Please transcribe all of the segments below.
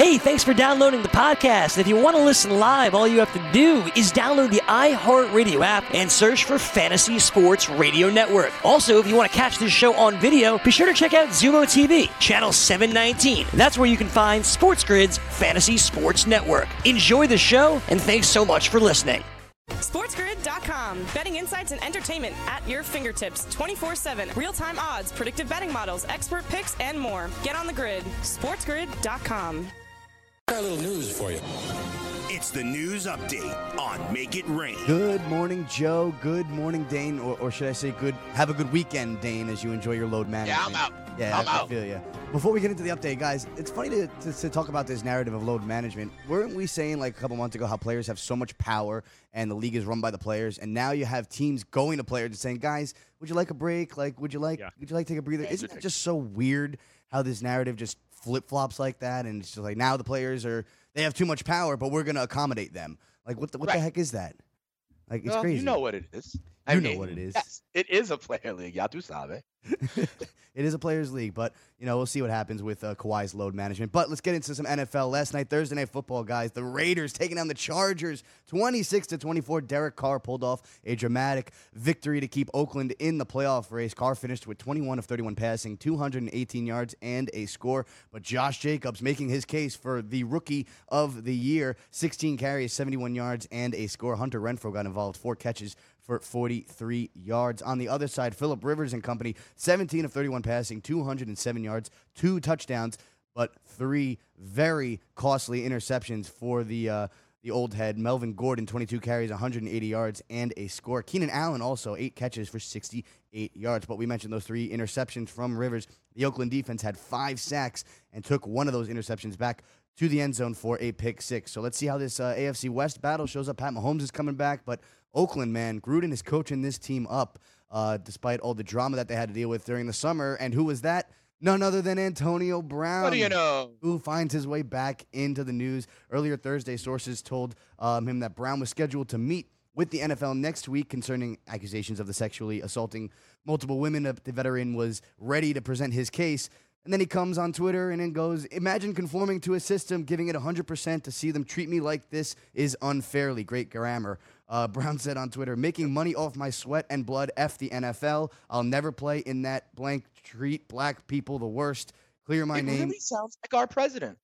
Hey, thanks for downloading the podcast. If you want to listen live, all you have to do is download the iHeartRadio app and search for Fantasy Sports Radio Network. Also, if you want to catch this show on video, be sure to check out Xumo TV, channel 719. That's where you can find Sports Grid's Fantasy Sports Network. Enjoy the show, and thanks so much for listening. SportsGrid.com. Betting insights and entertainment at your fingertips 24 7. Real time odds, predictive betting models, expert picks, and more. Get on the grid. SportsGrid.com. Got a little news for you. It's the news update on Make It Rain. Good morning, Joe. Good morning, Dane. Or, or should I say, good? Have a good weekend, Dane, as you enjoy your load management. Yeah, I'm out. Yeah, I'm I, I feel you. Before we get into the update, guys, it's funny to, to, to talk about this narrative of load management. Weren't we saying like a couple months ago how players have so much power and the league is run by the players, and now you have teams going to players and saying, "Guys, would you like a break? Like, would you like yeah. would you like to take a breather?" Isn't it just so weird how this narrative just flip flops like that? And it's just like now the players are they have too much power, but we're gonna accommodate them. Like, what the, what the heck is that? Like, it's Well, crazy. You know what it is. You know what it is. Yes, it is a player league. Y'all do sabe. it is a players' league, but you know we'll see what happens with uh, Kawhi's load management. But let's get into some NFL. Last night, Thursday night football, guys. The Raiders taking down the Chargers, twenty-six to twenty-four. Derek Carr pulled off a dramatic victory to keep Oakland in the playoff race. Carr finished with twenty-one of thirty-one passing, two hundred and eighteen yards, and a score. But Josh Jacobs making his case for the rookie of the year, sixteen carries, seventy-one yards, and a score. Hunter Renfrow got involved, four catches for 43 yards. On the other side, Philip Rivers and company, 17 of 31 passing, 207 yards, two touchdowns, but three very costly interceptions for the uh, the old head. Melvin Gordon, 22 carries, 180 yards, and a score. Keenan Allen also eight catches for 68 yards. But we mentioned those three interceptions from Rivers. The Oakland defense had five sacks and took one of those interceptions back to the end zone for a pick six. So let's see how this uh, AFC West battle shows up. Pat Mahomes is coming back, but Oakland, man, Gruden is coaching this team up uh, despite all the drama that they had to deal with during the summer. And who was that? None other than Antonio Brown. What do you know? Who finds his way back into the news. Earlier Thursday, sources told um, him that Brown was scheduled to meet with the NFL next week concerning accusations of the sexually assaulting multiple women. The veteran was ready to present his case. And then he comes on Twitter and then goes, Imagine conforming to a system, giving it 100% to see them treat me like this is unfairly. Great grammar. Uh, Brown said on Twitter, making money off my sweat and blood, F the NFL. I'll never play in that blank, treat black people the worst. Clear my it name. really sounds like our president.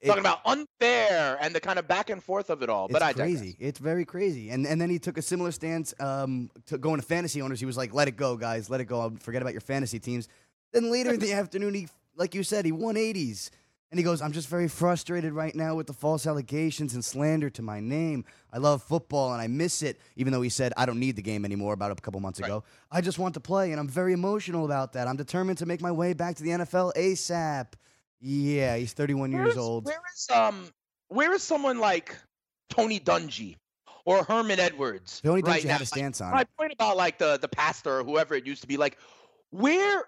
It- Talking about unfair and the kind of back and forth of it all. But I digress. crazy. It's very crazy. And and then he took a similar stance um, to going to fantasy owners. He was like, "Let it go, guys. Let it go. Forget about your fantasy teams." Then later in the afternoon, he, like you said, he won 80s. And he goes, I'm just very frustrated right now with the false allegations and slander to my name. I love football and I miss it, even though he said, I don't need the game anymore about a couple months ago. I just want to play, and I'm very emotional about that. I'm determined to make my way back to the NFL ASAP. Yeah, he's 31 Where years is- old. Where is um where is someone like Tony Dungy or Herman Edwards? Tony right Dungy had now? a stance on My point about like the the pastor or whoever it used to be, like where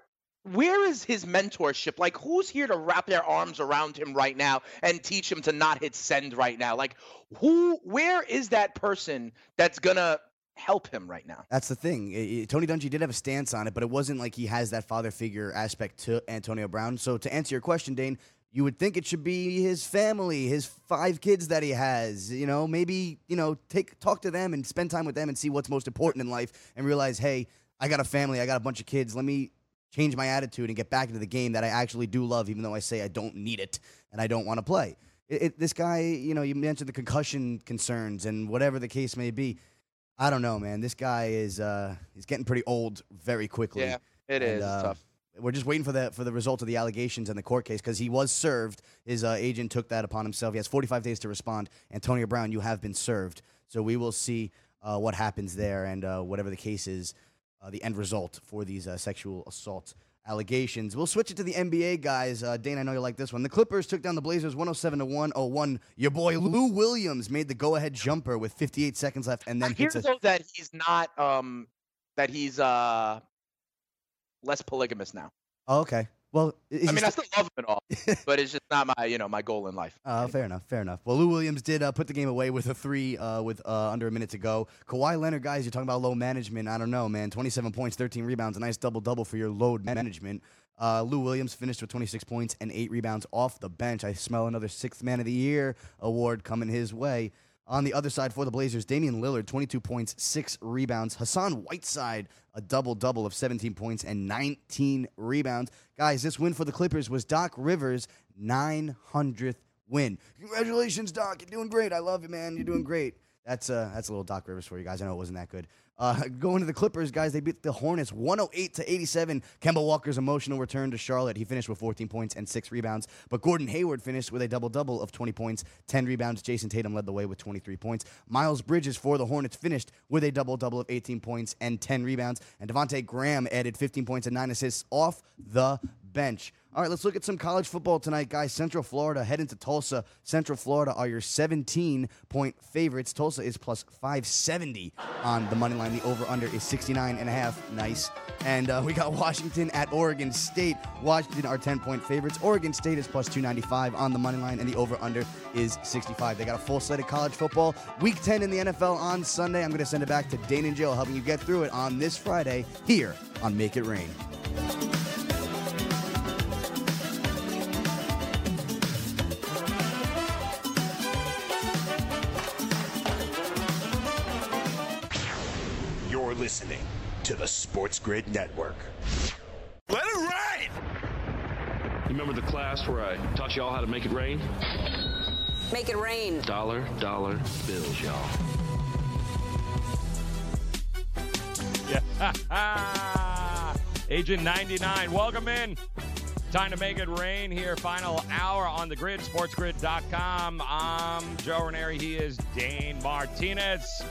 where is his mentorship? Like who's here to wrap their arms around him right now and teach him to not hit send right now? Like who where is that person that's gonna help him right now? That's the thing. I- I- Tony Dungy did have a stance on it, but it wasn't like he has that father figure aspect to Antonio Brown. So to answer your question, Dane, you would think it should be his family, his five kids that he has. You know, maybe you know, take talk to them and spend time with them and see what's most important in life, and realize, hey, I got a family, I got a bunch of kids. Let me change my attitude and get back into the game that I actually do love, even though I say I don't need it and I don't want to play. It, it, this guy, you know, you mentioned the concussion concerns and whatever the case may be. I don't know, man. This guy is uh, he's getting pretty old very quickly. Yeah, it And, is uh, tough. We're just waiting for the for the result of the allegations and the court case because he was served. His uh, agent took that upon himself. He has 45 days to respond. Antonio Brown, you have been served. So we will see uh, what happens there and uh, whatever the case is, uh, the end result for these uh, sexual assault allegations. We'll switch it to the NBA guys. Uh, Dane, I know you like this one. The Clippers took down the Blazers 107 to 101. Your boy Lou Williams made the go-ahead jumper with 58 seconds left, and then I hear a, though that he's not um that he's uh less polygamous now. Oh, okay. Well, I mean, I still- love him and all, but it's just not my you know my goal in life. Uh, fair enough, fair enough. Well, Lou Williams did uh, put the game away with a three uh, with uh, under a minute to go. Kawhi Leonard, guys, you're talking about low management. I don't know, man. 27 points, 13 rebounds, a nice double double for your load management. Uh, Lou Williams finished with 26 points and eight rebounds off the bench. I smell another Sixth Man of the Year award coming his way. On the other side for the Blazers, Damian Lillard, 22 points, six rebounds. Hassan Whiteside, a double double of 17 points and 19 rebounds. Guys, this win for the Clippers was Doc Rivers' 900th win. Congratulations, Doc. You're doing great. I love you, man. You're doing great. That's uh, that's a little Doc Rivers for you guys. I know it wasn't that good. Uh, going to the Clippers, guys, they beat the Hornets 108 to 87. Kemba Walker's emotional return to Charlotte. He finished with 14 points and six rebounds. But Gordon Hayward finished with a double double of 20 points, 10 rebounds. Jayson Tatum led the way with 23 points. Miles Bridges for the Hornets finished with a double double of 18 points and 10 rebounds. And Devonte' Graham added 15 points and nine assists off the bench. All right, let's look at some college football tonight, guys. Central Florida heading to Tulsa. Central Florida are your 17 point favorites. Tulsa is plus 570 on the money line. The over under is 69 and a half. Nice. And uh, we got Washington at Oregon State. Washington are 10 point favorites. Oregon State is plus 295 on the money line, and the over under is 65. They got a full slate of college football. Week 10 in the NFL on Sunday. I'm going to send it back to Dane and Jill, helping you get through it on this Friday here on Make It Rain. Listening to the Sports Grid Network. Let it rain! You remember the class where I taught y'all how to make it rain? Make it rain. Dollar, dollar bills, y'all. Yeah. Agent 99, welcome in. Time to make it rain here. Final hour on the grid, sportsgrid.com. I'm Joe Ranieri. He is Dane Martinez.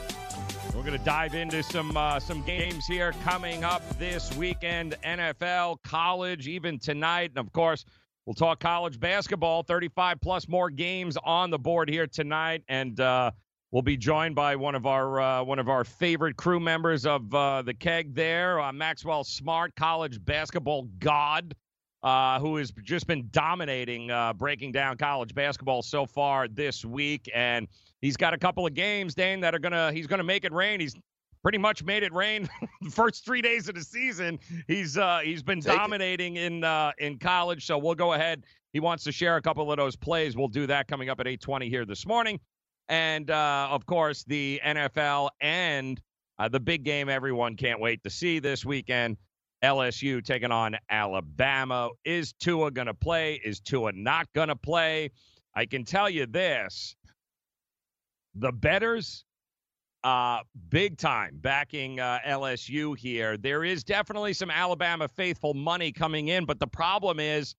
We're going to dive into some uh, some games here coming up this weekend. NFL, college, even tonight, and of course, we'll talk college basketball. 35 plus more games on the board here tonight, and uh, we'll be joined by one of our uh, one of our favorite crew members of uh, the keg. There, uh, Maxwell Smart, college basketball god. Uh, who has just been dominating, breaking down college basketball so far this week, and he's got a couple of games, Dane, that are gonna he's gonna make it rain. He's pretty much made it rain the first three days of the season. He's uh, he's been Take it. dominating in uh, in college, so we'll go ahead. He wants to share a couple of those plays. We'll do that coming up at 8:20 here this morning, and uh, of course the NFL and uh, the big game everyone can't wait to see this weekend. LSU taking on Alabama. Is Tua going to play? Is Tua not going to play? I can tell you this the betters, uh, big time backing uh, LSU here. There is definitely some Alabama faithful money coming in, but the problem is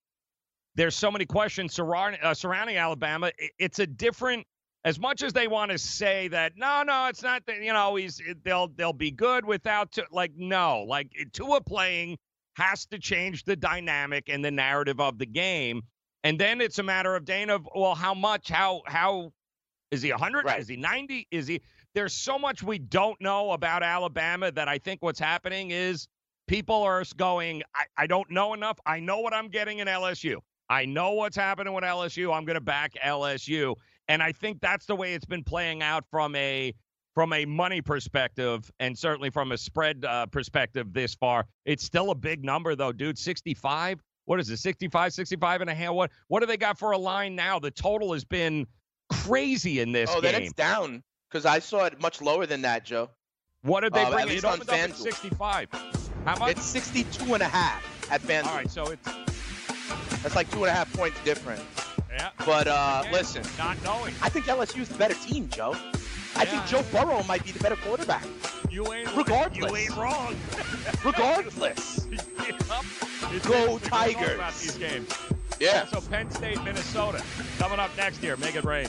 there's so many questions surrounding, uh, surrounding Alabama. It's a different. As much as they want to say that, no, no, it's not that. You know, he's they'll they'll be good without like no, like Tua playing has to change the dynamic and the narrative of the game, and then it's a matter of Dana. Well, how much? How how is he 100? Right. Is he 90? Is he? There's so much we don't know about Alabama that I think what's happening is people are going, I, I don't know enough. I know what I'm getting in LSU. I know what's happening with LSU. I'm going to back LSU. And I think that's the way it's been playing out from a from a money perspective and certainly from a spread uh, perspective this far. It's still a big number though, dude. 65. What is it? 65, 65 and a half. What what do they got for a line now? The total has been crazy in this Oh, game. then it's down because I saw it much lower than that, Joe. What did they Uh, bring? at It on opened up at FanDuel. 65. How much? It's 62 and a half at FanDuel. All right, so it's That's like two and a half points different. yeah. But uh, Again, listen, not knowing. I think LSU's the better team, Joe. I think. Joe Burrow might be the better quarterback. You ain't Regardless. You ain't wrong. Regardless. Yep. Go interesting. We're talking Tigers. Yeah. Also, Penn State, Minnesota. Coming up next year. Make it rain.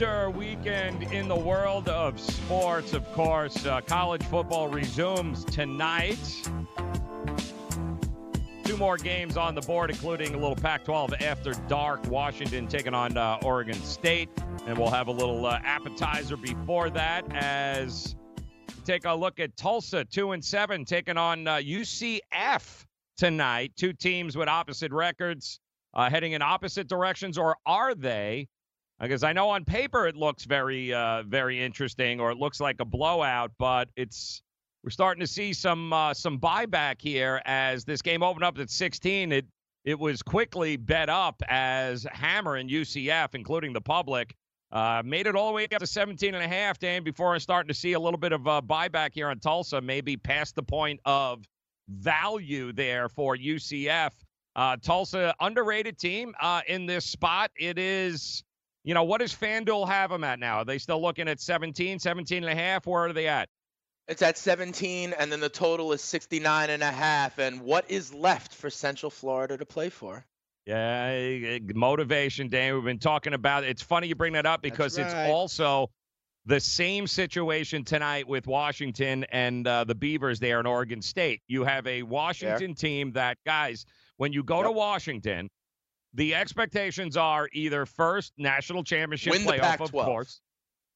Monster weekend in the world of sports, of course. Uh, college football resumes tonight. Two more games on the board, including a little Pac 12 after dark. Washington taking on uh, Oregon State. And we'll have a little uh, appetizer before that as we take a look at Tulsa, 2 and 7, taking on uh, UCF tonight. Two teams with opposite records, uh, heading in opposite directions, or are they? Because I know on paper it looks very, uh, very interesting, or it looks like a blowout, but it's we're starting to see some uh, some buyback here as this game opened up at 16. It it was quickly bet up as Hammer and UCF, including the public, uh, made it all the way up to 17 and a half, Dan, before I'm starting to see a little bit of uh, buyback here on Tulsa, maybe past the point of value there for UCF. Uh, Tulsa, underrated team uh, in this spot. It is, you know, what does FanDuel have them at now? Are they still looking at 17, 17 and a half? Where are they at? It's at 17, and then the total is 69 and a half. And what is left for Central Florida to play for? Yeah, eh, motivation, Dan. We've been talking about it. It's funny you bring that up because right. it's also the same situation tonight with Washington and uh, the Beavers there in Oregon State. You have a Washington team that, guys, when you go Yep. to Washington, the expectations are either first national championship Win playoff, of course,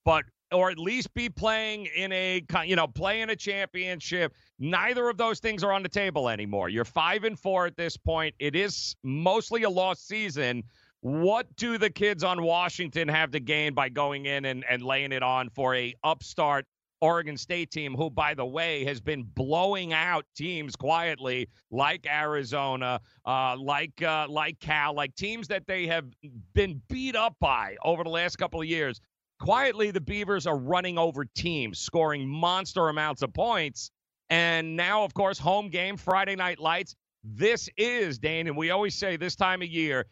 but or at least be playing in a you know playing a championship. Neither of those things are on the table anymore. You're five and four at this point. It is mostly a lost season. What do the kids on Washington have to gain by going in and, and laying it on for a upstart Oregon State team, who, by the way, has been blowing out teams quietly, like Arizona, uh, like uh, like Cal, like teams that they have been beat up by over the last couple of years. Quietly, the Beavers are running over teams, scoring monster amounts of points. And now, of course, home game, Friday night lights. This is, Dane, and we always say this time of year,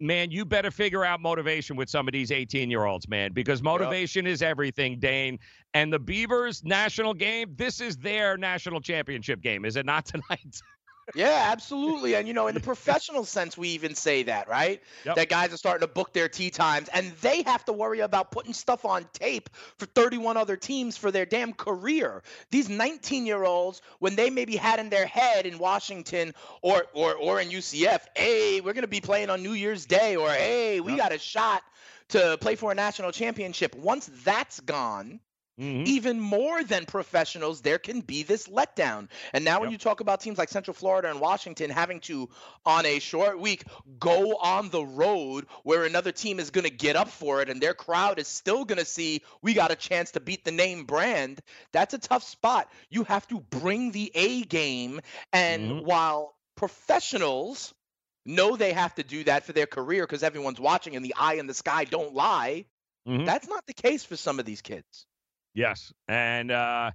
man, you better figure out motivation with some of these 18 year olds, man, because motivation is everything, Dane. And the Beavers national game, this is their national championship game, is it not tonight? Yeah, absolutely. And you know, in the professional sense, we even say that, right? Yep. That guys are starting to book their tea times, and they have to worry about putting stuff on tape for 31 other teams for their damn career. These 19-year-olds, when they maybe had in their head in Washington or or or in UCF, hey, we're gonna be playing on New Year's Day, or hey, we got a shot to play for a national championship. Once that's gone, Mhm. even more than professionals, there can be this letdown. And now, when you talk about teams like Central Florida and Washington having to, on a short week, go on the road where another team is going to get up for it and their crowd is still going to see we got a chance to beat the name brand, that's a tough spot. You have to bring the A game. And Mhm. while professionals know they have to do that for their career because everyone's watching and the eye in the sky don't lie, Mhm. that's not the case for some of these kids. Yes, and uh,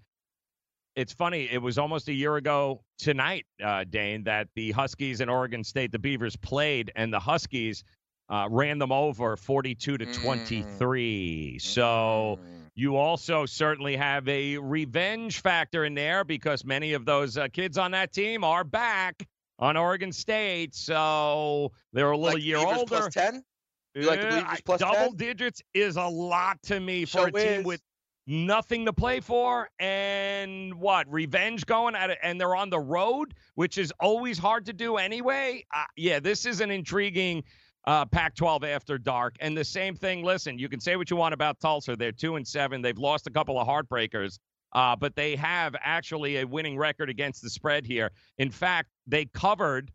it's funny. It was almost a year ago tonight, uh, Dane, that the Huskies and Oregon State, the Beavers played, and the Huskies uh, ran them over 42 to 23. So Mm. you also certainly have a revenge factor in there because many of those uh, kids on that team are back on Oregon State. So they're a little like year Beavers older. plus 10? You like the Beavers I- plus double 10? digits is a lot to me for So a team is. with nothing to play for and what revenge going at it and they're on the road which is always hard to do anyway uh, yeah this is an intriguing uh, Pac-12 after dark, and the same thing. Listen, you can say what you want about Tulsa; they're two and seven. They've lost a couple of heartbreakers, uh, but they have actually a winning record against the spread here. In fact, they covered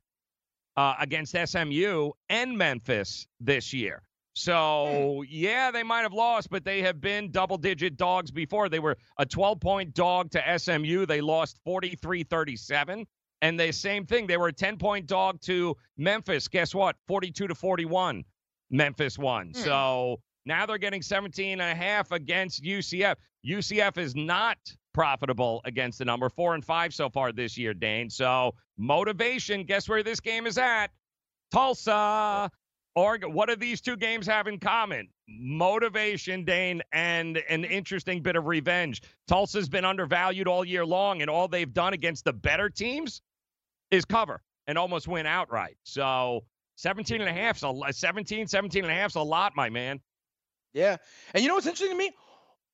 uh, against SMU and Memphis this year. So, yeah, they might have lost, but they have been double digit dogs before. They were a 12 point dog to SMU. They lost 43 37. And the same thing, they were a 10 point dog to Memphis. Guess what? 42 to 41. Memphis won. Hmm. So now they're getting 17 and a half against UCF. UCF is not profitable against the number four and five so far this year, Dane. So motivation, guess where this game is at? Tulsa. Oregon. What do these two games have in common? Motivation, Dane, and an interesting bit of revenge. Tulsa's been undervalued all year long, and all they've done against the better teams is cover and almost win outright. So 17 and a half, so 17, 17 and a half is a lot, my man. Yeah. And you know what's interesting to me?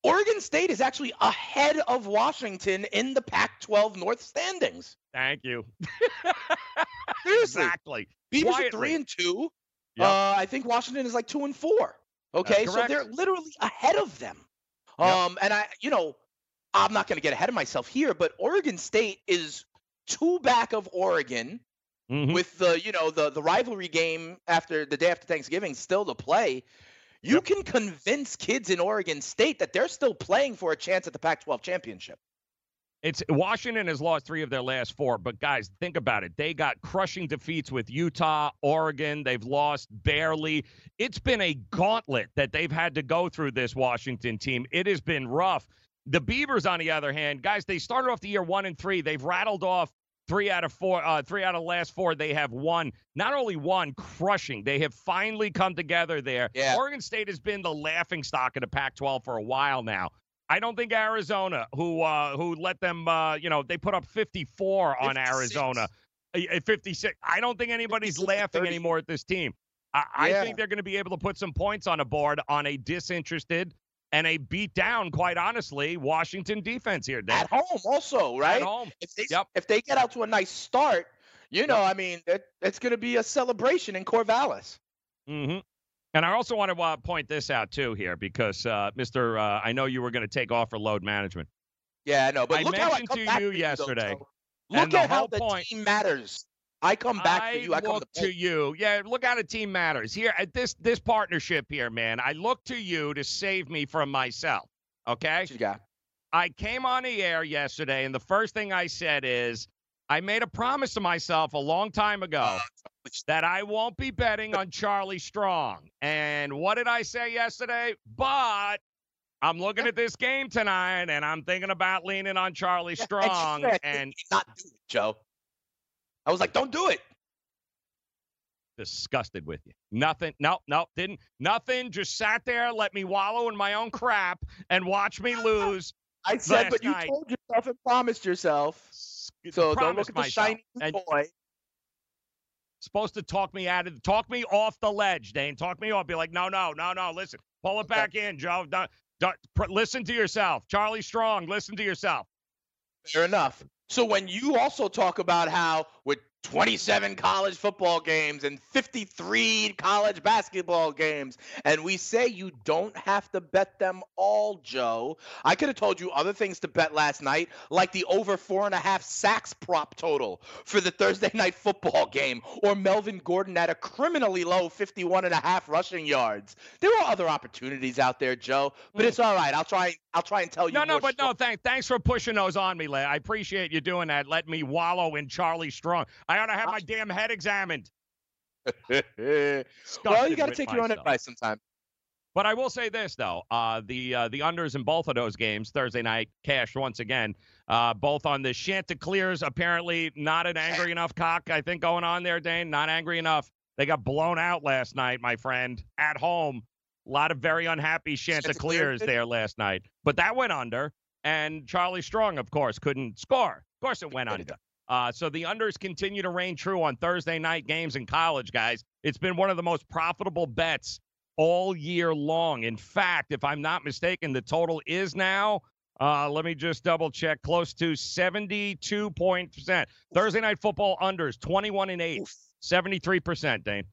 Oregon State is actually ahead of Washington in the Pac 12 North standings. Thank you. Seriously. exactly. Beavers Quietly. are three and two. Yep. Uh, I think Washington is like two and four. Okay, so they're literally ahead of them. Yep. Um, and I, you know, I'm not going to get ahead of myself here, but Oregon State is two back of Oregon Mhm. with the, you know, the the rivalry game after the day after Thanksgiving still to play. You Yep. can convince kids in Oregon State that they're still playing for a chance at the Pac-12 championship. It's Washington has lost three of their last four, but guys, think about it. They got crushing defeats with Utah, Oregon. They've lost barely. It's been a gauntlet that they've had to go through this Washington team. It has been rough. The Beavers, on the other hand, guys, they started off the year one and three. They've rattled off three out of four, uh, three out of the last four. They have won. Not only won, crushing. They have finally come together there. Yeah. Oregon State has been the laughing stock of the Pac-12 for a while now. I don't think Arizona, who uh, who let them, uh, you know, they put up 54 on 56. Arizona, Uh, uh, 56. I don't think anybody's laughing 30. anymore at this team. I, I think they're going to be able to put some points on a board on a disinterested and a beat down, quite honestly, Washington defense here. Dan. At home also, right? At home. If they Yep. if they get out to a nice start, you know, I mean, it, it's going to be a celebration in Corvallis. hmm And I also want to uh, point this out too here because, uh, Mister, uh, I know you were going to take off for load management. Yeah, no. But I look how I mentioned come to you yesterday, and Look at how the point- team matters. I come back to you. I come to to you. Yeah, look how the team matters here at this this partnership here, man. I look to you to save me from myself. Okay. What you got? I came on the air yesterday, and the first thing I said is, I made a promise to myself a long time ago that I won't be betting on Charlie Strong. And what did I say yesterday? But I'm looking at this game tonight, and I'm thinking about leaning on Charlie Strong. and, And not do it, Joe. I was like, don't do it. disgusted with you. Nothing. Nope. Nope. Didn't. Nothing. Just sat there, let me wallow in my own crap, and watch me lose. I said, but you night. told yourself and promised yourself. So don't look at the myself. shiny And- toy. Supposed to talk me out of talk me off the ledge, Dane. Talk me off. Be like, no, no, no, no. Listen, pull it back in, Joe. Don't, don't, pr- listen to yourself, Charlie Strong. Listen to yourself. Fair enough. So when you also talk about how with 27 college football games and 53 college basketball games, and we say you don't have to bet them all, Joe. I could have told you other things to bet last night, like the over four and a half sacks prop total for the Thursday night football game, or Melvin Gordon at a criminally low 51 and a half rushing yards. There are other opportunities out there, Joe, but hmm. it's all right. I'll try. I'll try and tell you. No, no, but no. Thanks, thanks for pushing those on me, Lay. I appreciate you doing that. Let me wallow in Charlie Strong. I ought to have my damn head examined. well, you got to take your own advice sometimes. But I will say this though, uh, the uh, the unders in both of those games Thursday night cashed once again, uh, both on the Chanticleers. Apparently, not an angry enough cock. I think going on there, Dane. Not angry enough. They got blown out last night, my friend, at home. A lot of very unhappy Chanticleers there last night. But that went under, and Charlie Strong, of course, couldn't score. Of course, it went under. Uh, so the unders continue to reign true on Thursday night games in college, guys. It's been one of the most profitable bets all year long. In fact, if I'm not mistaken, the total is now, uh, let me just double check, close to 72 point percent. Thursday night football unders, 21 and 8, 73%, Dane.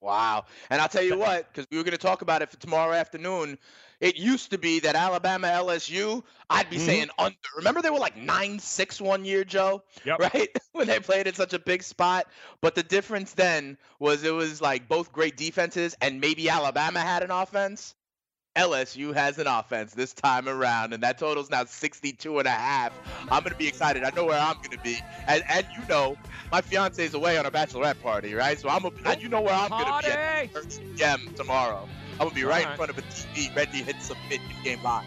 Wow. And I'll tell you what, because we were going to talk about it for tomorrow afternoon. It used to be that Alabama LSU, I'd be Mhm. saying under. Remember they were like 9 6 one year, Joe? Yep. Right? when they played in such a big spot. But the difference then was it was like both great defenses and maybe Alabama had an offense. LSU has an offense this time around, and that total's now 62 and a half. I'm going to be excited. I know where I'm going to be. And, and you know, my fiance's away on a bachelorette party, right? So I'm a, you know where I'm going to be at 30 p.m. tomorrow. I'm going to be right in front of a TV, ready to hit submit in game live.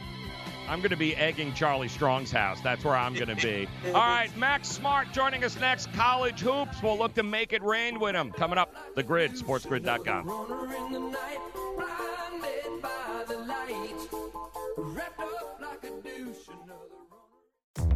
I'm going to be egging Charlie Strong's house. That's where I'm going to be. All right, Max Smart joining us next. College Hoops. We'll look to make it rain with him. Coming up, The Grid, sportsgrid.com. Runner in the night, blinded by the light, wrapped up like a douche, another runner.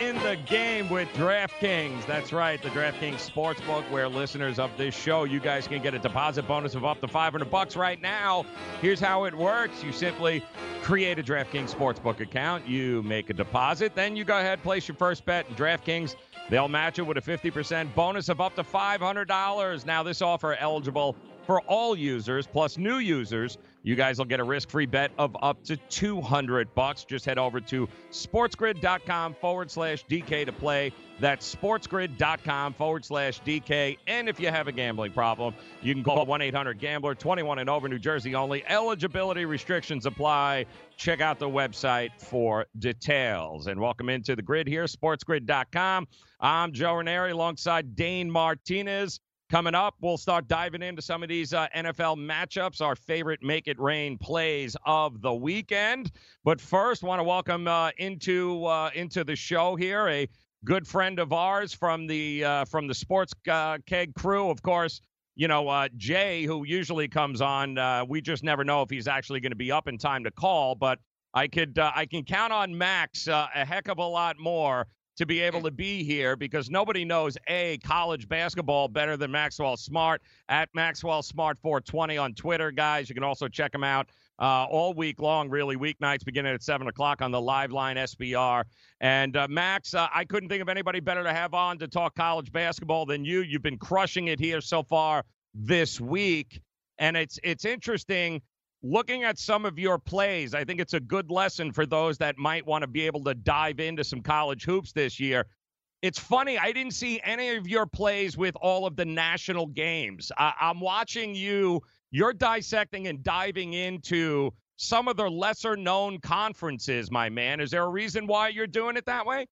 In the game with DraftKings. That's right, the DraftKings Sportsbook, where listeners of this show, you guys can get a deposit bonus of up to 500 bucks right now. Here's how it works: you simply create a DraftKings Sportsbook account, you make a deposit, then you go ahead place your first bet. And DraftKings, they'll match it with a 50% bonus of up to $500. Now, this offer eligible for all users plus new users. You guys will get a risk-free bet of up to 200 bucks. Just head over to sportsgrid.com forward slash DK to play. That's sportsgrid.com forward slash DK. And if you have a gambling problem, you can call 1-800-GAMBLER, 21 and over, New Jersey only. Eligibility restrictions apply. Check out the website for details. And welcome into the grid here, sportsgrid.com. I'm Joe Ranieri alongside Dane Martinez. Coming up, we'll start diving into some of these uh, NFL matchups, our favorite make it rain plays of the weekend. But first, want to welcome uh, into uh, into the show here a good friend of ours from the uh, from the Sports uh, Keg crew, of course. You know, uh, Jay, who usually comes on, we just never know if he's actually going to be up in time to call. But I could I can count on Max a heck of a lot more to be able to be here because nobody knows a college basketball better than Maxwell Smart at Maxwell Smart 420 on Twitter, guys. You can also check him out uh, all week long, really weeknights beginning at seven o'clock on the live line SBR. And uh, Max, uh, I couldn't think of anybody better to have on to talk college basketball than you. You've been crushing it here so far this week, and it's it's interesting looking at some of your plays, I think it's a good lesson for those that might want to be able to dive into some college hoops this year. It's funny, I didn't see any of your plays with all of the national games. I- I'm watching you, you're dissecting and diving into some of the lesser known conferences, my man. Is there a reason why you're doing it that way?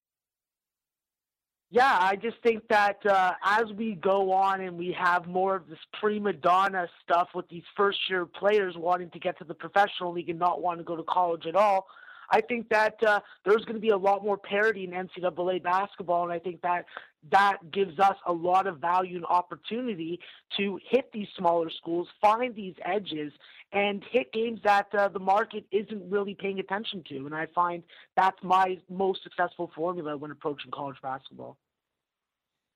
Yeah, I just think that uh, as we go on and we have more of this prima donna stuff with these first year players wanting to get to the professional league and not want to go to college at all, I think that uh, there's going to be a lot more parity in NCAA basketball, and I think that that gives us a lot of value and opportunity to hit these smaller schools, find these edges, and hit games that uh, the market isn't really paying attention to. And I find that's my most successful formula when approaching college basketball.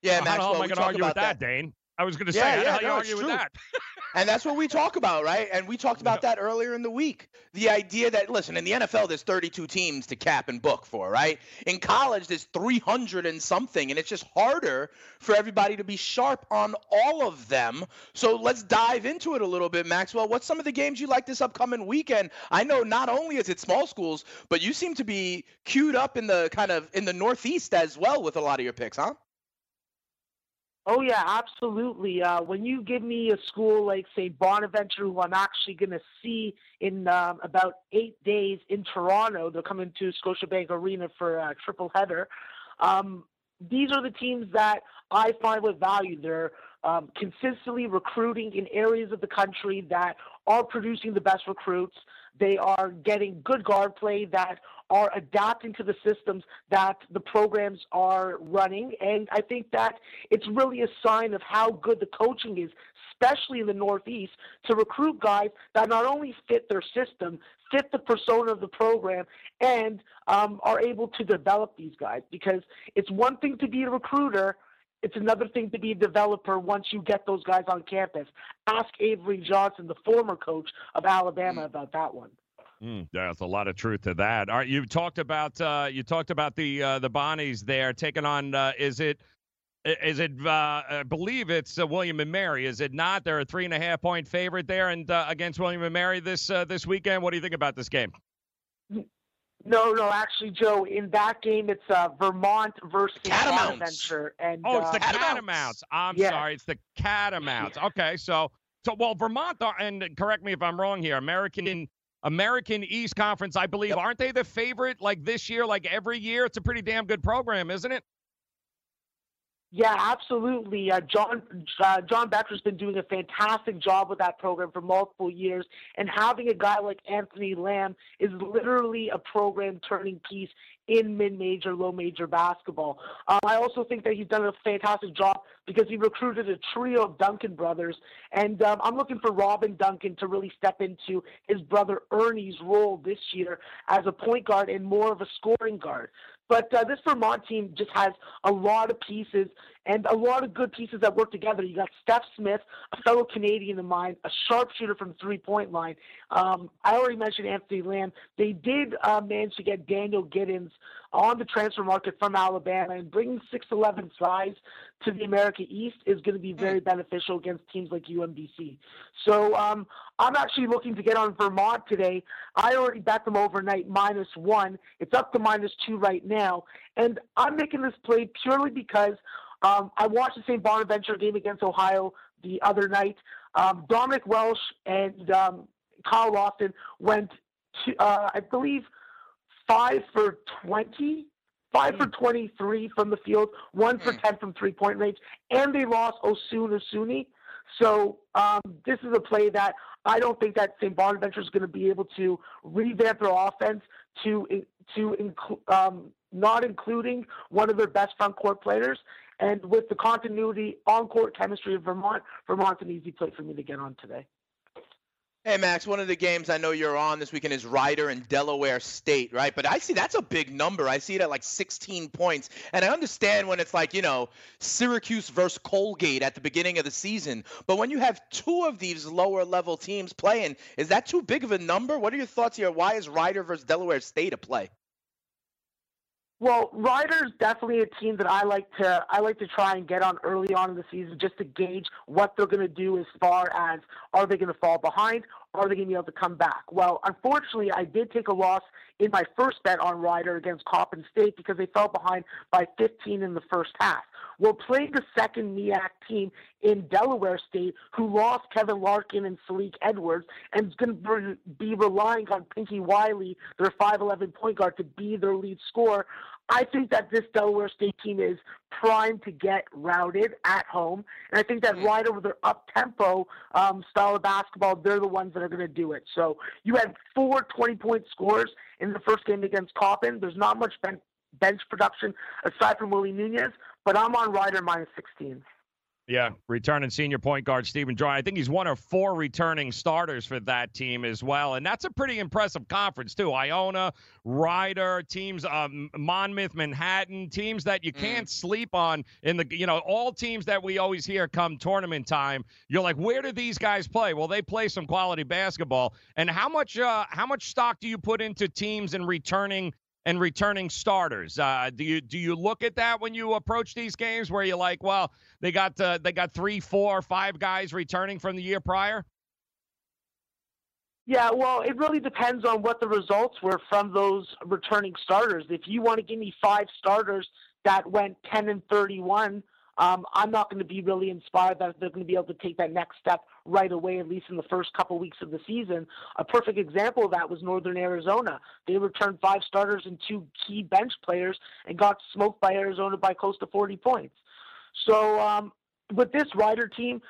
Yeah, Well, how the Maxwell, am I we going to argue with about that, Dane? I was going to say, Yeah, how the yeah, hell you no, it's argue with that? and that's what we talk about, right? And we talked about that earlier in the week. The idea that listen, in the NFL there's 32 teams to cap and book for, right? In college there's 300 and something, and it's just harder for everybody to be sharp on all of them. So let's dive into it a little bit, Maxwell. What's some of the games you like this upcoming weekend? I know not only is it small schools, but you seem to be queued up in the kind of in the Northeast as well with a lot of your picks, huh? Oh yeah, absolutely. Uh, when you give me a school like say Bonaventure, who I'm actually going to see in um, about eight days in Toronto, they're coming to Scotiabank Arena for a triple header. Um, these are the teams that I find with value. They're um, consistently recruiting in areas of the country that are producing the best recruits. They are getting good guard play that are adapting to the systems that the programs are running. And I think that it's really a sign of how good the coaching is, especially in the Northeast, to recruit guys that not only fit their system, fit the persona of the program, and um, are able to develop these guys. Because it's one thing to be a recruiter. It's another thing to be a developer once you get those guys on campus. Ask Avery Johnson, the former coach of Alabama, about that one. Mm, there's a lot of truth to that. All right, you talked about uh, you talked about the uh, the Bonnies there taking on. Uh, is it is it? Uh, I believe it's uh, William and Mary. Is it not? They're a three and a half point favorite there, and uh, against William and Mary this uh, this weekend. What do you think about this game? No, no, actually, Joe, in that game, it's uh, Vermont versus Catamounts. Bonaventure. And, Oh, it's uh, the Catamounts. I'm Yeah. sorry, it's the Catamounts. Okay, so so well, Vermont, are- and correct me if I'm wrong here. American American East Conference, I believe, aren't they the favorite? Like this year, like every year, it's a pretty damn good program, isn't it? Yeah, absolutely. Uh, John uh, John Becker's been doing a fantastic job with that program for multiple years, and having a guy like Anthony Lamb is literally a program turning piece in mid-major, low-major basketball. Um, I also think that he's done a fantastic job because he recruited a trio of Duncan brothers, and um, I'm looking for Robin Duncan to really step into his brother Ernie's role this year as a point guard and more of a scoring guard. But uh, this Vermont team just has a lot of pieces and a lot of good pieces that work together. You got Stef Smith, a fellow Canadian of mine, a sharpshooter from three point line. Um, I already mentioned Anthony Lamb. They did uh, manage to get Daniel Giddens on the transfer market from Alabama, and bringing 6'11 size to the America East is going to be very beneficial against teams like UMBC. So um, I'm actually looking to get on Vermont today. I already bet them overnight minus one. It's up to minus two right now. And I'm making this play purely because um, I watched the St. Bonaventure game against Ohio the other night. Um, Dominick Welch and um, Kyle Lofton went, to, uh, I believe, five for 20, five for 23 from the field, one for 10 from three point range, and they lost Osun Osunniyi. So um, this is a play that I don't think that St. Bonaventure is going to be able to revamp their offense to to include um, not including one of their best front court players. And with the continuity on court chemistry of Vermont, Vermont's an easy play for me to get on today. Hey Max, one of the games I know you're on this weekend is Rider and Delaware State, right? But I see that's a big number. I see it at like 16 points. And I understand when it's like, you know, Syracuse versus Colgate at the beginning of the season. But when you have two of these lower level teams playing, is that too big of a number? What are your thoughts here? Why is Rider versus Delaware State a play? Well, Rider's definitely a team that I like to I like to try and get on early on in the season just to gauge what they're going to do as far as are they going to fall behind are they going to be able to come back. Well, unfortunately, I did take a loss in my first bet on Rider against Coppin State because they fell behind by 15 in the first half. Well, playing the second MEAC team in Delaware State, who lost Kevin Larkin and Salik Edwards, and is going to be relying on Pinky Wiley, their 5'11 point guard, to be their lead scorer. I think that this Delaware State team is primed to get routed at home, and I think that right over their up tempo um, style of basketball, they're the ones that are going to do it. So you had four 20 point scores in the first game against Coppin. There's not much bench production aside from Willie Nunez, but I'm on Rider minus 16. Yeah, returning senior point guard Stephen Dry. I think he's one of four returning starters for that team as well, and that's a pretty impressive conference too. Iona, Rider, teams, um, Monmouth, Manhattan, teams that you can't sleep on in the, you know, all teams that we always hear come tournament time. You're like, where do these guys play? Well, they play some quality basketball. And how much, uh, how much stock do you put into teams and returning? And returning starters. Uh, do you do you look at that when you approach these games where you're like, well, they got uh, they got three, four, five guys returning from the year prior? Yeah, well, it really depends on what the results were from those returning starters. If you want to give me five starters that went 10 and 31, um, I'm not going to be really inspired that they're going to be able to take that next step right away, at least in the first couple weeks of the season. A perfect example of that was Northern Arizona. They returned five starters and two key bench players and got smoked by Arizona by close to 40 points. So um, with this Rider team,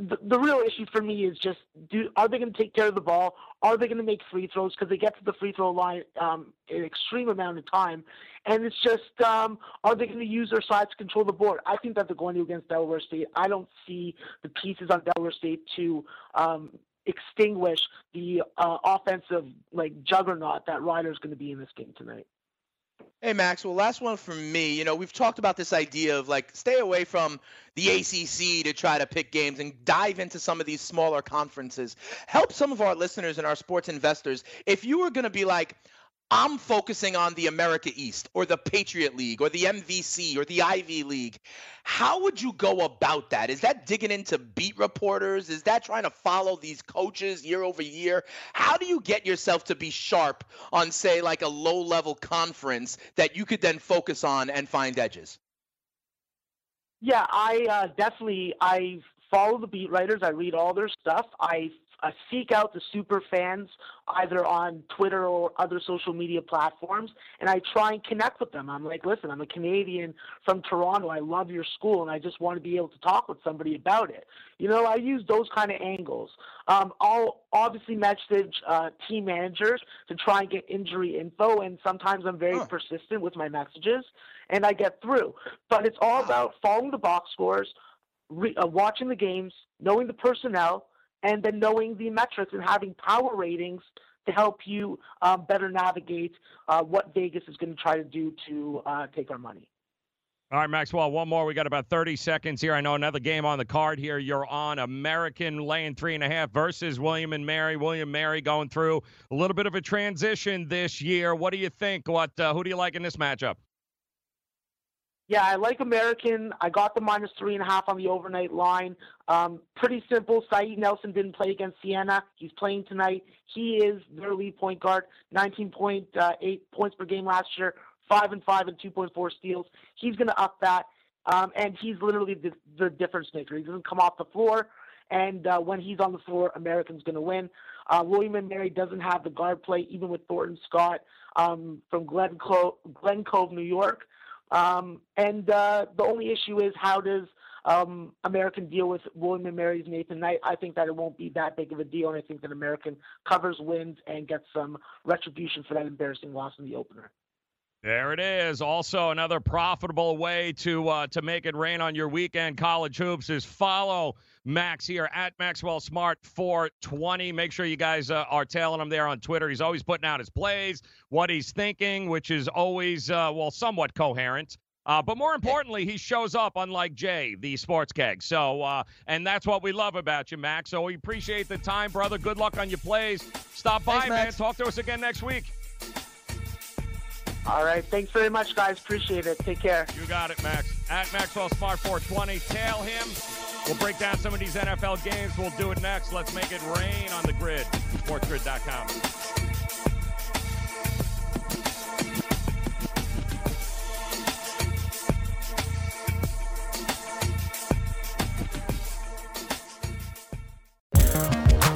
the, real issue for me is just do are they going to take care of the ball? Are they going to make free throws because they get to the free throw line um, an extreme amount of time? And it's just um, are they going to use their size to control the board? I think that they're going to against Delaware State. I don't see the pieces on Delaware State to um, extinguish the uh, offensive like juggernaut that Rider is going to be in this game tonight. Hey, Max. Well, last one from me. You know, we've talked about this idea of like stay away from the ACC to try to pick games and dive into some of these smaller conferences. Help some of our listeners and our sports investors. If you were going to be like, I'm focusing on the America East or the Patriot League or the MVC or the Ivy League. How would you go about that? Is that digging into beat reporters? Is that trying to follow these coaches year over year? How do you get yourself to be sharp on, say, like a low level conference that you could then focus on and find edges? Yeah, I uh, definitely I follow the beat writers. I read all their stuff. I I seek out the super fans either on Twitter or other social media platforms, and I try and connect with them. I'm like, listen, I'm a Canadian from Toronto. I love your school, and I just want to be able to talk with somebody about it. You know, I use those kind of angles. Um, I'll obviously message uh, team managers to try and get injury info, and sometimes I'm very huh. persistent with my messages, and I get through. But it's all about following the box scores, re- uh, watching the games, knowing the personnel and then knowing the metrics and having power ratings to help you um, better navigate uh, what Vegas is going to try to do to uh, take our money. All right, Maxwell, one more. We got about 30 seconds here. I know another game on the card here. You're on American laying three and a half versus William and Mary. William Mary going through a little bit of a transition this year. What do you think? What uh, who do you like in this matchup? Yeah, I like American. I got the minus three and a half on the overnight line. Um, pretty simple. Sa'eed Nelson didn't play against Siena. He's playing tonight. He is their lead point guard. 19.8 uh, points per game last year. Five and five and 2.4 steals. He's going to up that, um, and he's literally the, the, difference maker. He doesn't come off the floor, and uh, when he's on the floor, American's going to win. Uh, William and Mary doesn't have the guard play, even with Thornton Scott um, from Glen, Glen Cove, New York. Um, and uh, the only issue is how does um, American deal with William and Mary's Nathan Knight? I think that it won't be that big of a deal, and I think that American covers, wins, and gets some retribution for that embarrassing loss in the opener. There it is. Also, another profitable way to uh, to make it rain on your weekend college hoops is follow Max here at Maxwell Smart 420. Make sure you guys uh, are tailing him there on Twitter. He's always putting out his plays, what he's thinking, which is always uh, well somewhat coherent. Uh, but more importantly, he shows up, unlike Jay, the sports keg. So, uh, and that's what we love about you, Max. So we appreciate the time, brother. Good luck on your plays. Stop by, Thanks, man. Talk to us again next week. All right. Thanks very much, guys. Appreciate it. Take care. You got it, Max. At Maxwell Smart 420. Tail him. We'll break down some of these NFL games. We'll do it next. Let's make it rain on the grid. SportsGrid.com.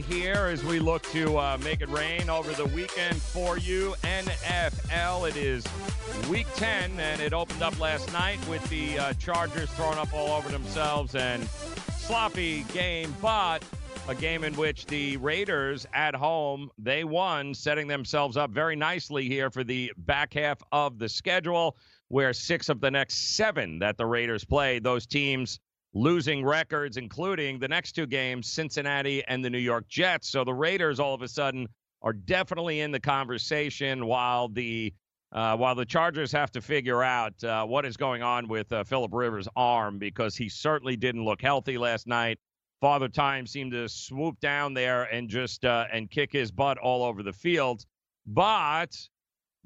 Here as we look to uh, make it rain over the weekend for you. NFL, it is week 10, and it opened up last night with the uh, Chargers throwing up all over themselves and sloppy game, but a game in which the Raiders at home, they won, setting themselves up very nicely here for the back half of the schedule, where six of the next seven that the Raiders play, those teams losing records, including the next two games, Cincinnati and the New York Jets. So the Raiders all of a sudden are definitely in the conversation while the uh, while the Chargers have to figure out uh, what is going on with uh, Philip Rivers' arm because he certainly didn't look healthy last night. Father Time seemed to swoop down there and just uh, and kick his butt all over the field. But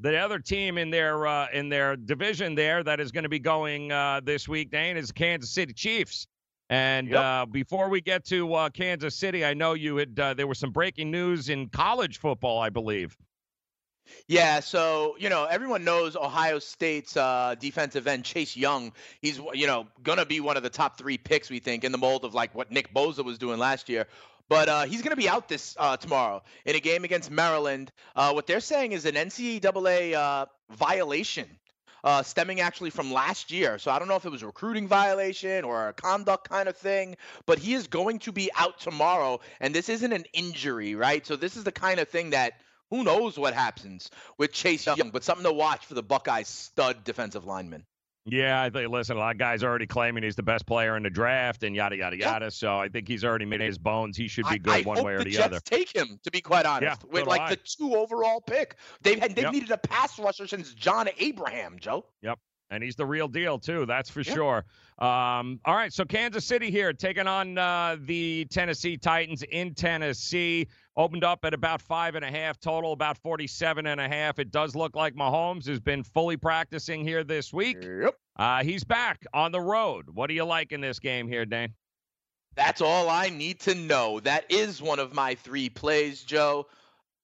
the other team in their uh, in their division there that is going to be going uh, this week, Dane, is Kansas City Chiefs. And yep. uh, before we get to uh, Kansas City, I know you had uh, there was some breaking news in college football, I believe. Yeah, so you know everyone knows Ohio State's uh, defensive end Chase Young. He's you know gonna be one of the top three picks we think in the mold of like what Nick Bosa was doing last year. But uh, he's going to be out this uh, tomorrow in a game against Maryland. Uh, what they're saying is an NCAA uh, violation uh, stemming actually from last year. So I don't know if it was a recruiting violation or a conduct kind of thing, but he is going to be out tomorrow. And this isn't an injury, right? So this is the kind of thing that who knows what happens with Chase Young, but something to watch for the Buckeyes stud defensive lineman. Yeah, I think. Listen, a lot of guys are already claiming he's the best player in the draft, and yada yada Yeah. yada. So I think he's already made his bones. He should be good I one way or the the Jets other. take him, to be quite honest, so with like I. the two overall pick. They've had they've Yep. needed a pass rusher since John Abraham, Joe. Yep. And he's the real deal too. That's for Yeah. sure. Um, all right. So Kansas City here taking on uh, the Tennessee Titans in Tennessee. Opened up at about five and a half total, about 47 and a half. It does look like Mahomes has been fully practicing here this week. Yep. Uh, he's back on the road. What do you like in this game here, Dane? That's all I need to know. That is one of my three plays, Joe.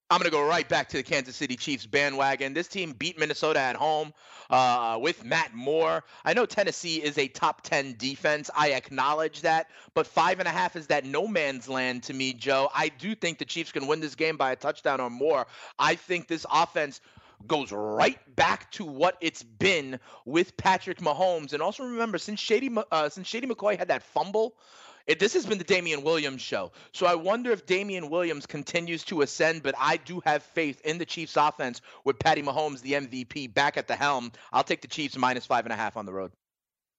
I'm going to go right back to the Kansas City Chiefs bandwagon. This team beat Minnesota at home uh, with Matt Moore. I know Tennessee is a top 10 defense. I acknowledge that. But five and a half is that no man's land to me, Joe. I do think the Chiefs can win this game by a touchdown or more. I think this offense goes right back to what it's been with Patrick Mahomes. And also remember, since Shady, uh, since Shady McCoy had that fumble, it, this has been the Damien Williams show. So I wonder if Damien Williams continues to ascend, but I do have faith in the Chiefs offense with Patty Mahomes, the MVP, back at the helm. I'll take the Chiefs minus five and a half on the road.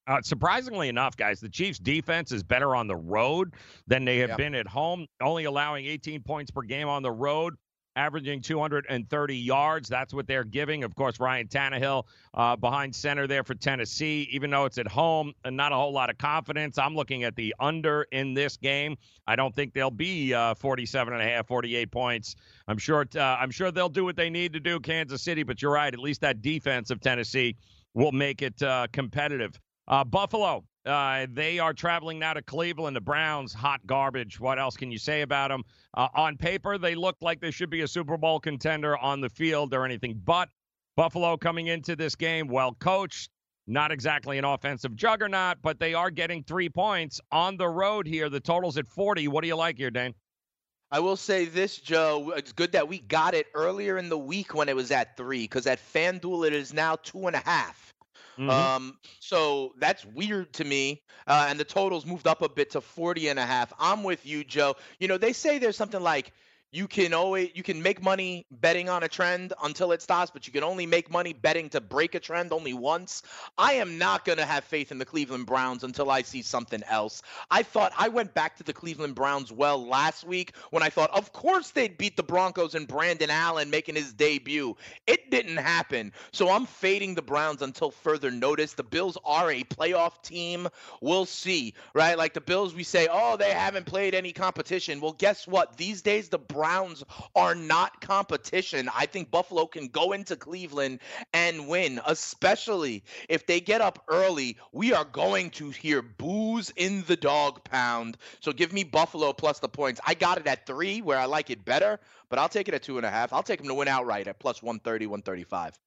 Uh, surprisingly enough, guys, the Chiefs' defense is better on the road than they have been at home, only allowing 18 points per game on the road, averaging 230 yards. That's what they're giving. Of course, Ryan Tannehill uh, behind center there for Tennessee, even though it's at home and not a whole lot of confidence. I'm looking at the under in this game. I don't think they'll be uh, 47 and a half, 48 points. I'm sure. Uh, I'm sure they'll do what they need to do, Kansas City. But you're right. At least that defense of Tennessee will make it uh, competitive. Uh, Buffalo, uh, they are traveling now to Cleveland. The Browns, hot garbage. What else can you say about them? Uh, on paper, they look like they should be a Super Bowl contender. On the field, they're anything but. Buffalo coming into this game, well coached. Not exactly an offensive juggernaut, but they are getting three points on the road here. The total's at 40. What do you like here, Dane? I will say this, Joe. It's good that we got it earlier in the week when it was at three, because at FanDuel it is now two and a half. Mhm. Um, so that's weird to me. Uh, and the totals moved up a bit to 40 and a half. I'm with you, Joe. You know, they say there's something like you can always you can make money betting on a trend until it stops, but you can only make money betting to break a trend only once. I am not going to have faith in the Cleveland Browns until I see something else. I thought I went back to the Cleveland Browns well last week when I thought, of course they'd beat the Broncos and Brandon Allen making his debut. It didn't happen. So I'm fading the Browns until further notice. The Bills are a playoff team. We'll see, right? Like the Bills, we say, oh, they haven't played any competition. Well, guess what? These days, the Browns are not competition. I think Buffalo can go into Cleveland and win, especially if they get up early. We are going to hear boos in the dog pound. So give me Buffalo plus the points. I got it at three, where I like it better, but I'll take it at two and a half. I'll take them to win outright at plus 130, 135.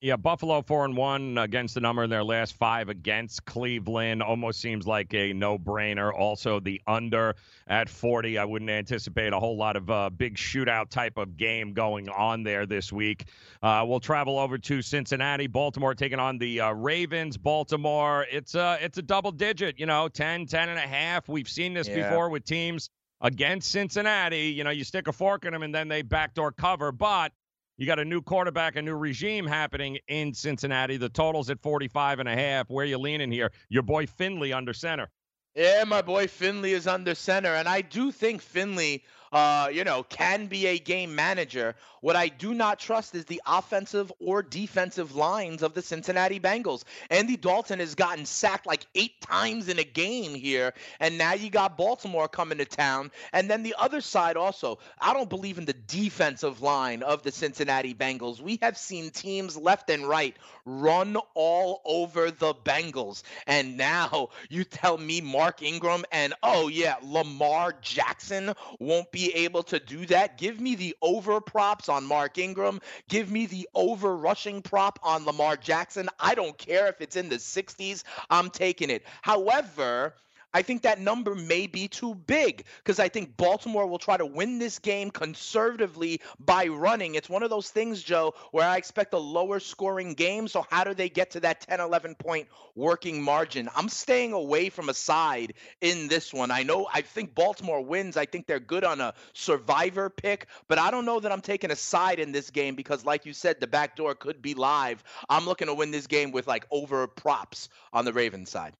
Yeah, Buffalo four and one against the number in their last five against Cleveland. Almost seems like a no-brainer. Also, the under at 40. I wouldn't anticipate a whole lot of uh, big shootout type of game going on there this week. Uh, we'll travel over to Cincinnati, Baltimore taking on the uh, Ravens. Baltimore, it's a it's a double digit. You know, 10, 10 and a half. We've seen this Yeah. before with teams against Cincinnati. You know, you stick a fork in them and then they backdoor cover, but you got a new quarterback, a new regime happening in Cincinnati. The total's at 45 and a half. Where you leaning here? Your boy Finley under center. Yeah, my boy Finley is under center, and I do think Finley, uh, you know, can be a game manager. What I do not trust is the offensive or defensive lines of the Cincinnati Bengals. Andy Dalton has gotten sacked like eight times in a game here, and now you got Baltimore coming to town. And then the other side also, I don't believe in the defensive line of the Cincinnati Bengals. We have seen teams left and right run all over the Bengals, and now you tell me Mark Ingram and oh yeah, Lamar Jackson won't be able to do that. Give me the over props on Mark Ingram. Give me the over rushing prop on Lamar Jackson. I don't care if it's in the 60s. I'm taking it. However, I think that number may be too big because I think Baltimore will try to win this game conservatively by running. It's one of those things, Joe, where I expect a lower scoring game. So, how do they get to that 10, 11 point working margin? I'm staying away from a side in this one. I know I think Baltimore wins. I think they're good on a survivor pick, but I don't know that I'm taking a side in this game because, like you said, the back door could be live. I'm looking to win this game with like over props on the Ravens side.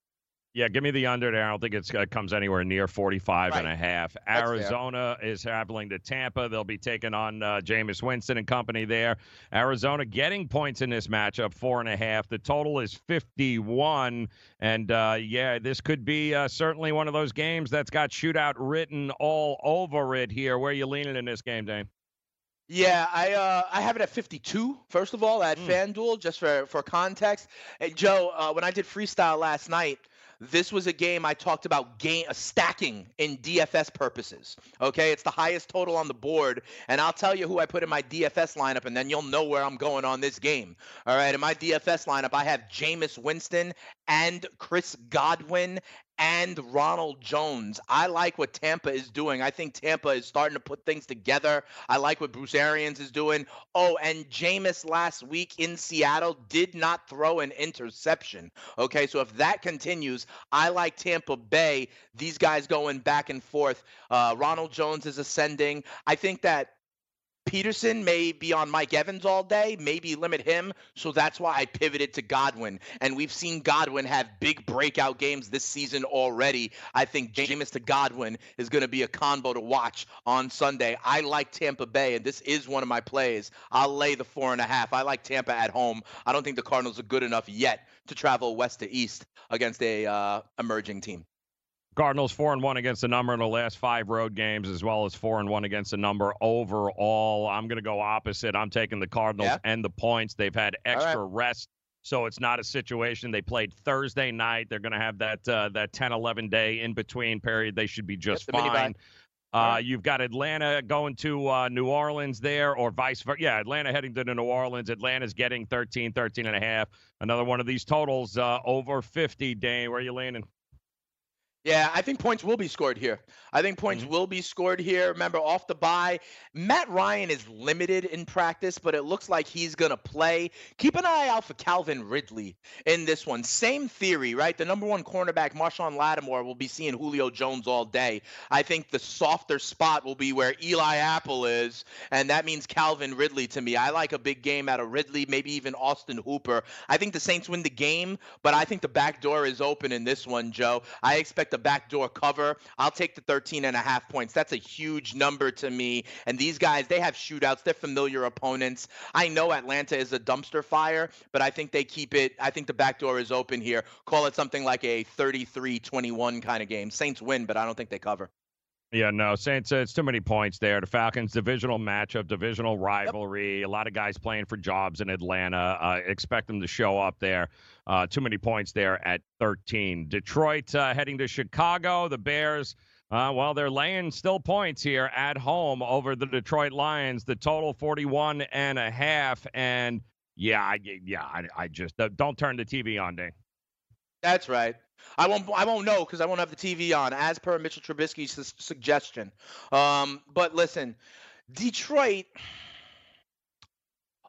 Yeah, give me the under there. I don't think it uh, comes anywhere near 45 Right. and a half. That's fair. Arizona is traveling to Tampa. They'll be taking on uh, Jameis Winston and company there. Arizona getting points in this matchup, four and a half. The total is 51. And uh, yeah, this could be uh, certainly one of those games that's got shootout written all over it here. Where are you leaning in this game, Dane? Yeah, I uh, I have it at 52. First of all, at FanDuel, just for for context. Hey, Joe, uh, when I did freestyle last night, this was a game I talked about game uh, stacking in DFS purposes. Okay, it's the highest total on the board, and I'll tell you who I put in my DFS lineup, and then you'll know where I'm going on this game. All right, in my DFS lineup, I have Jameis Winston and Chris Godwin and Ronald Jones. I like what Tampa is doing. I think Tampa is starting to put things together. I like what Bruce Arians is doing. Oh, and Jameis last week in Seattle did not throw an interception. Okay, so if that continues, I like Tampa Bay. These guys going back and forth. Uh, Ronald Jones is ascending. I think that Peterson may be on Mike Evans all day, maybe limit him. So that's why I pivoted to Godwin. And we've seen Godwin have big breakout games this season already. I think Jameis to Godwin is going to be a combo to watch on Sunday. I like Tampa Bay, and this is one of my plays. I'll lay the four and a half. I like Tampa at home. I don't think the Cardinals are good enough yet to travel west to east against a uh, emerging team. Cardinals four and one against the number in the last five road games, as well as four and one against the number overall. I'm going to go opposite. I'm taking the Cardinals Yeah. and the points. They've had right. extra rest, so it's not a situation. They played Thursday night. They're going to have that uh, that 10 11 day in between period. They should be just fine. Uh, you've got Atlanta going to uh, New Orleans there, or vice versa. Yeah, Atlanta heading to New Orleans. Atlanta's getting 13, 13 and a half. Another one of these totals uh, over 50. Dane, where are you leaning? Yeah, I think points will be scored here. I think points mm-hmm. will be scored here. Remember, off the bye, Matt Ryan is limited in practice, but it looks like he's going to play. Keep an eye out for Calvin Ridley in this one. Same theory, right? The number one cornerback, Marshon Lattimore, will be seeing Julio Jones all day. I think the softer spot will be where Eli Apple is, and that means Calvin Ridley to me. I like a big game out of Ridley, maybe even Austin Hooper. I think the Saints win the game, but I think the back door is open in this one, Joe. I expect a backdoor cover. I'll take the 13 and a half points. That's a huge number to me. And these guys, they have shootouts. They're familiar opponents. I know Atlanta is a dumpster fire, but I think they keep it. I think the back door is open here. Call it something like a 33-21 kind of game. Saints win, but I don't think they cover. Yeah, no, Saints. Uh, it's too many points there. The Falcons' divisional matchup, divisional rivalry. A lot of guys playing for jobs in Atlanta. Uh, expect them to show up there. Uh, too many points there at 13. Detroit uh, heading to Chicago. The Bears. Uh, well, they're laying still points here at home over the Detroit Lions. The total 41 and a half. And yeah, I, yeah, I, I just uh, don't turn the TV on, Dane. That's right. I won't. I won't know because I won't have the TV on, as per Mitchell Trubisky's su- suggestion. Um, but listen, Detroit.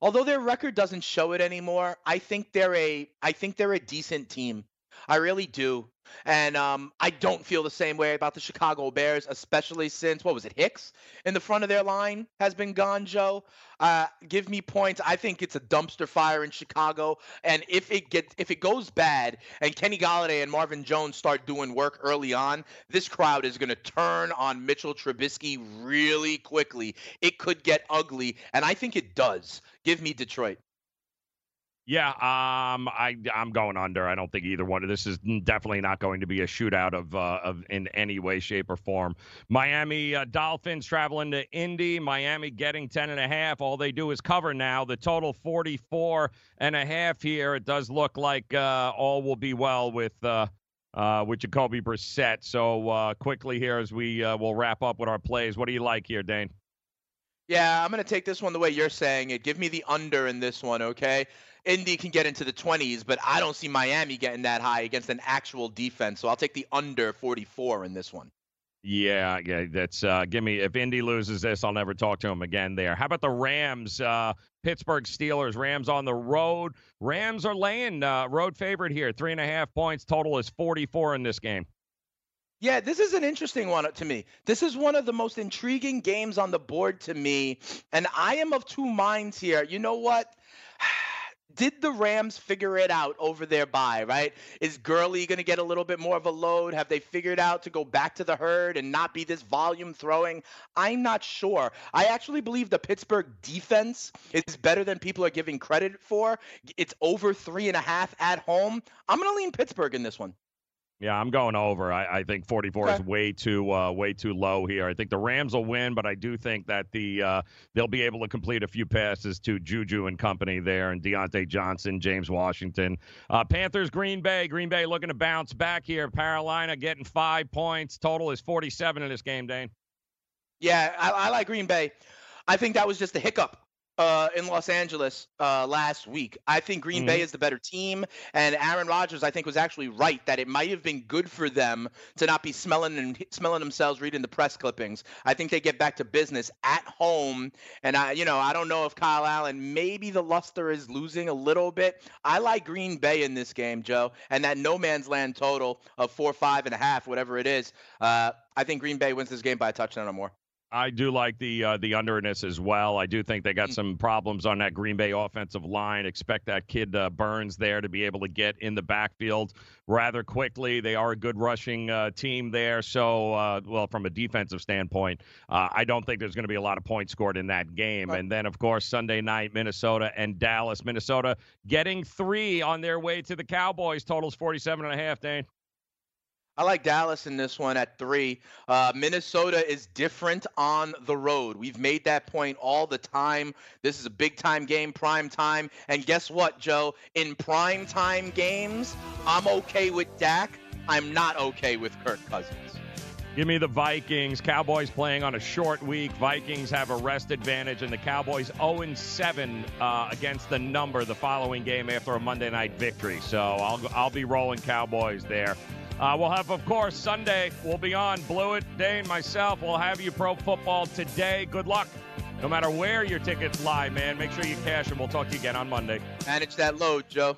Although their record doesn't show it anymore, I think they're a. I think they're a decent team. I really do. And um, I don't feel the same way about the Chicago Bears, especially since what was it, Hicks in the front of their line has been gone. Joe, uh, give me points. I think it's a dumpster fire in Chicago, and if it gets if it goes bad, and Kenny Golladay and Marvin Jones start doing work early on, this crowd is going to turn on Mitchell Trubisky really quickly. It could get ugly, and I think it does. Give me Detroit. Yeah, um, I I'm going under. I don't think either one of this is definitely not going to be a shootout of uh, of in any way, shape, or form. Miami uh, Dolphins traveling to Indy. Miami getting ten and a half. All they do is cover now. The total 44 and a half here. It does look like uh, all will be well with. Uh, uh, with Jacoby Brissett. So uh, quickly here as we will wrap up with our plays. What do you like here, Dane? Yeah, I'm going to take this one the way you're saying it. Give me the under in this one, okay? Indy can get into the 20s, but I don't see Miami getting that high against an actual defense. So I'll take the under 44 in this one. Yeah, yeah, that's uh give me if Indy loses this, I'll never talk to him again there. How about the Rams? Uh Pittsburgh Steelers, Rams on the road. Rams are laying uh road favorite here. Three and a half points. Total is 44 in this game. Yeah, this is an interesting one to me. This is one of the most intriguing games on the board to me. And I am of two minds here. You know what? Did the Rams figure it out over their bye, right? Is Gurley going to get a little bit more of a load? Have they figured out to go back to the herd and not be this volume throwing? I'm not sure. I actually believe the Pittsburgh defense is better than people are giving credit for. It's over three and a half at home. I'm going to lean Pittsburgh in this one. Yeah, I'm going over. I, I think 44 Okay. is way too uh, way too low here. I think the Rams will win, but I do think that the uh, they'll be able to complete a few passes to Juju and company there, and Diontae Johnson, James Washington, uh, Panthers, Green Bay. Green Bay looking to bounce back here. Carolina getting five points. Total is 47 in this game, Dane. Yeah, I, I like Green Bay. I think that was just a hiccup uh, in Los Angeles uh, last week. I think Green Bay Mhm. is the better team, and Aaron Rodgers, I think, was actually right that it might have been good for them to not be smelling and smelling themselves reading the press clippings. I think they get back to business at home, and I, you know, I don't know if Kyle Allen, maybe the luster is losing a little bit. I like Green Bay in this game, Joe, and that no man's land total of four, five and a half, whatever it is. Uh, I think Green Bay wins this game by a touchdown or more. I do like the uh, the under in this as well. I do think they got some problems on that Green Bay offensive line. Expect that kid uh, Burns there to be able to get in the backfield rather quickly. They are a good rushing uh, team there. So, uh, well, from a defensive standpoint, uh, I don't think there's going to be a lot of points scored in that game. And then, of course, Sunday night, Minnesota and Dallas. Minnesota getting three on their way to the Cowboys. Totals 47 and a half, Dane. I like Dallas in this one at three. Uh, Minnesota is different on the road. We've made that point all the time. This is a big time game, prime time. And guess what, Joe? In prime time games, I'm okay with Dak. I'm not okay with Kirk Cousins. Give me the Vikings. Cowboys playing on a short week. Vikings have a rest advantage, and the Cowboys 0 7 uh, against the number the following game after a Monday night victory. So I'll I'll be rolling Cowboys there. Uh, we'll have, of course, Sunday. We'll be on Blewett, Dane, myself. We'll have you pro football today. Good luck. No matter where your tickets lie, man, make sure you cash them. We'll talk to you again on Monday. Manage that load, Joe.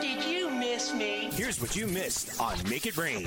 Did you miss me? Here's what you missed on Make It Rain.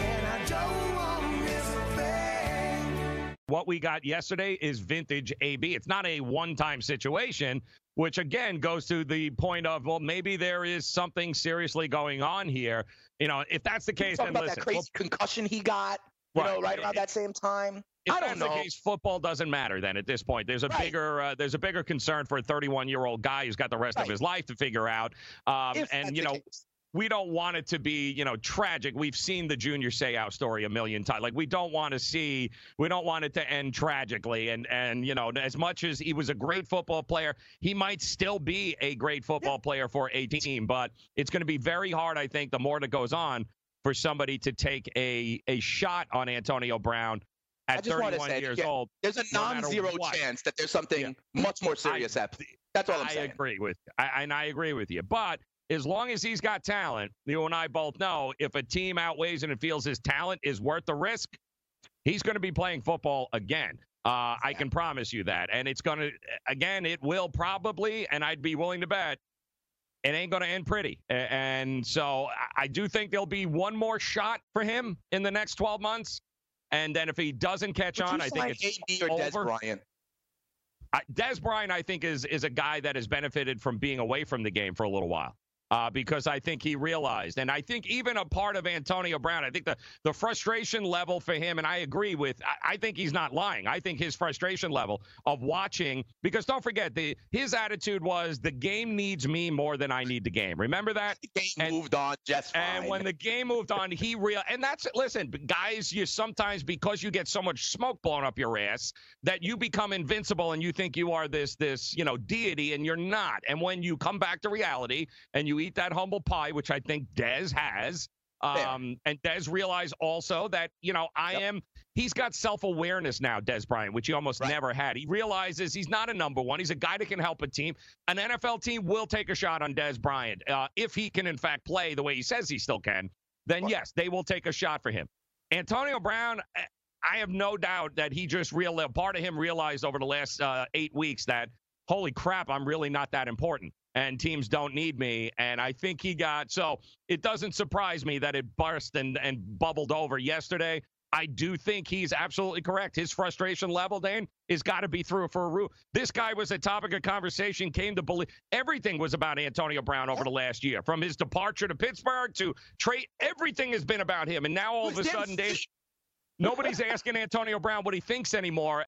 What we got yesterday is vintage AB. It's not a one time situation, which again goes to the point of, well, maybe there is something seriously going on here. You know, if that's the case, Talk then about listen. that crazy foot- concussion he got, you know, Right. right around that same time. if I don't know. case, football doesn't matter then at this point. There's a Right. bigger uh, there's a bigger concern for a 31 year old guy who's got the rest of his life to figure out. Um, and you know, case. we don't want it to be, you know, tragic. We've seen the Junior Seau story a million times. Like we don't want to see, we don't want it to end tragically. And and you know, as much as he was a great football player, he might still be a great football player for a team. But it's going to be very hard, I think, the more that goes on, for somebody to take a a shot on Antonio Brown at just want to 31 say, years yeah, old. there's a non-zero what. chance that there's something much more serious happening. That's all I'm saying. I saying. agree with I, and I agree with you. But as long as he's got talent, you and I both know if a team outweighs and it feels his talent is worth the risk, he's going to be playing football again. Uh, I can promise you that. And it's going to, again, it will probably, and I'd be willing to bet, it ain't going to end pretty. And so I- do think there'll be one more shot for him in the next 12 months. And then if he doesn't catch Would on, I think it's AB or Dez over. Bryant. I, Dez Bryant, I think, is is a guy that has benefited from being away from the game for a little while. Uh, because I think he realized. And I think even a part of Antonio Brown, I think the, the frustration level for him, and I agree with, I, I think he's not lying. I think his frustration level of watching, because don't forget, the his attitude was the game needs me more than I need the game. Remember that? The game And- moved on just fine. And when the game moved on, he real and that's listen, guys, you sometimes because you get so much smoke blown up your ass that you become invincible and you think you are this this, you know, deity and you're not. And when you come back to reality and you eat that humble pie, which I think Dez has, um, and Dez realized also that, you know, I Yep. am he's got self-awareness now, Dez Bryant, which he almost Right. never had. He realizes he's not a number one. He's a guy that can help a team. An NFL team will take a shot on Dez Bryant uh, if he can, in fact, play the way he says he still can. Then Right. yes, they will take a shot for him. Antonio Brown, eh, I have no doubt that he just real part of him realized over the last uh, eight weeks that holy crap, I'm really not that important. And teams don't need me. And I think he got so it doesn't surprise me that it burst and, and bubbled over yesterday. I do think he's absolutely correct. His frustration level, Dane, is got to be through for a roof. This guy was a topic of conversation, came to believe everything was about Antonio Brown over the last year, from his departure to Pittsburgh to trade. Everything has been about him. And now all of a sudden, Dane, nobody's asking Antonio Brown what he thinks anymore.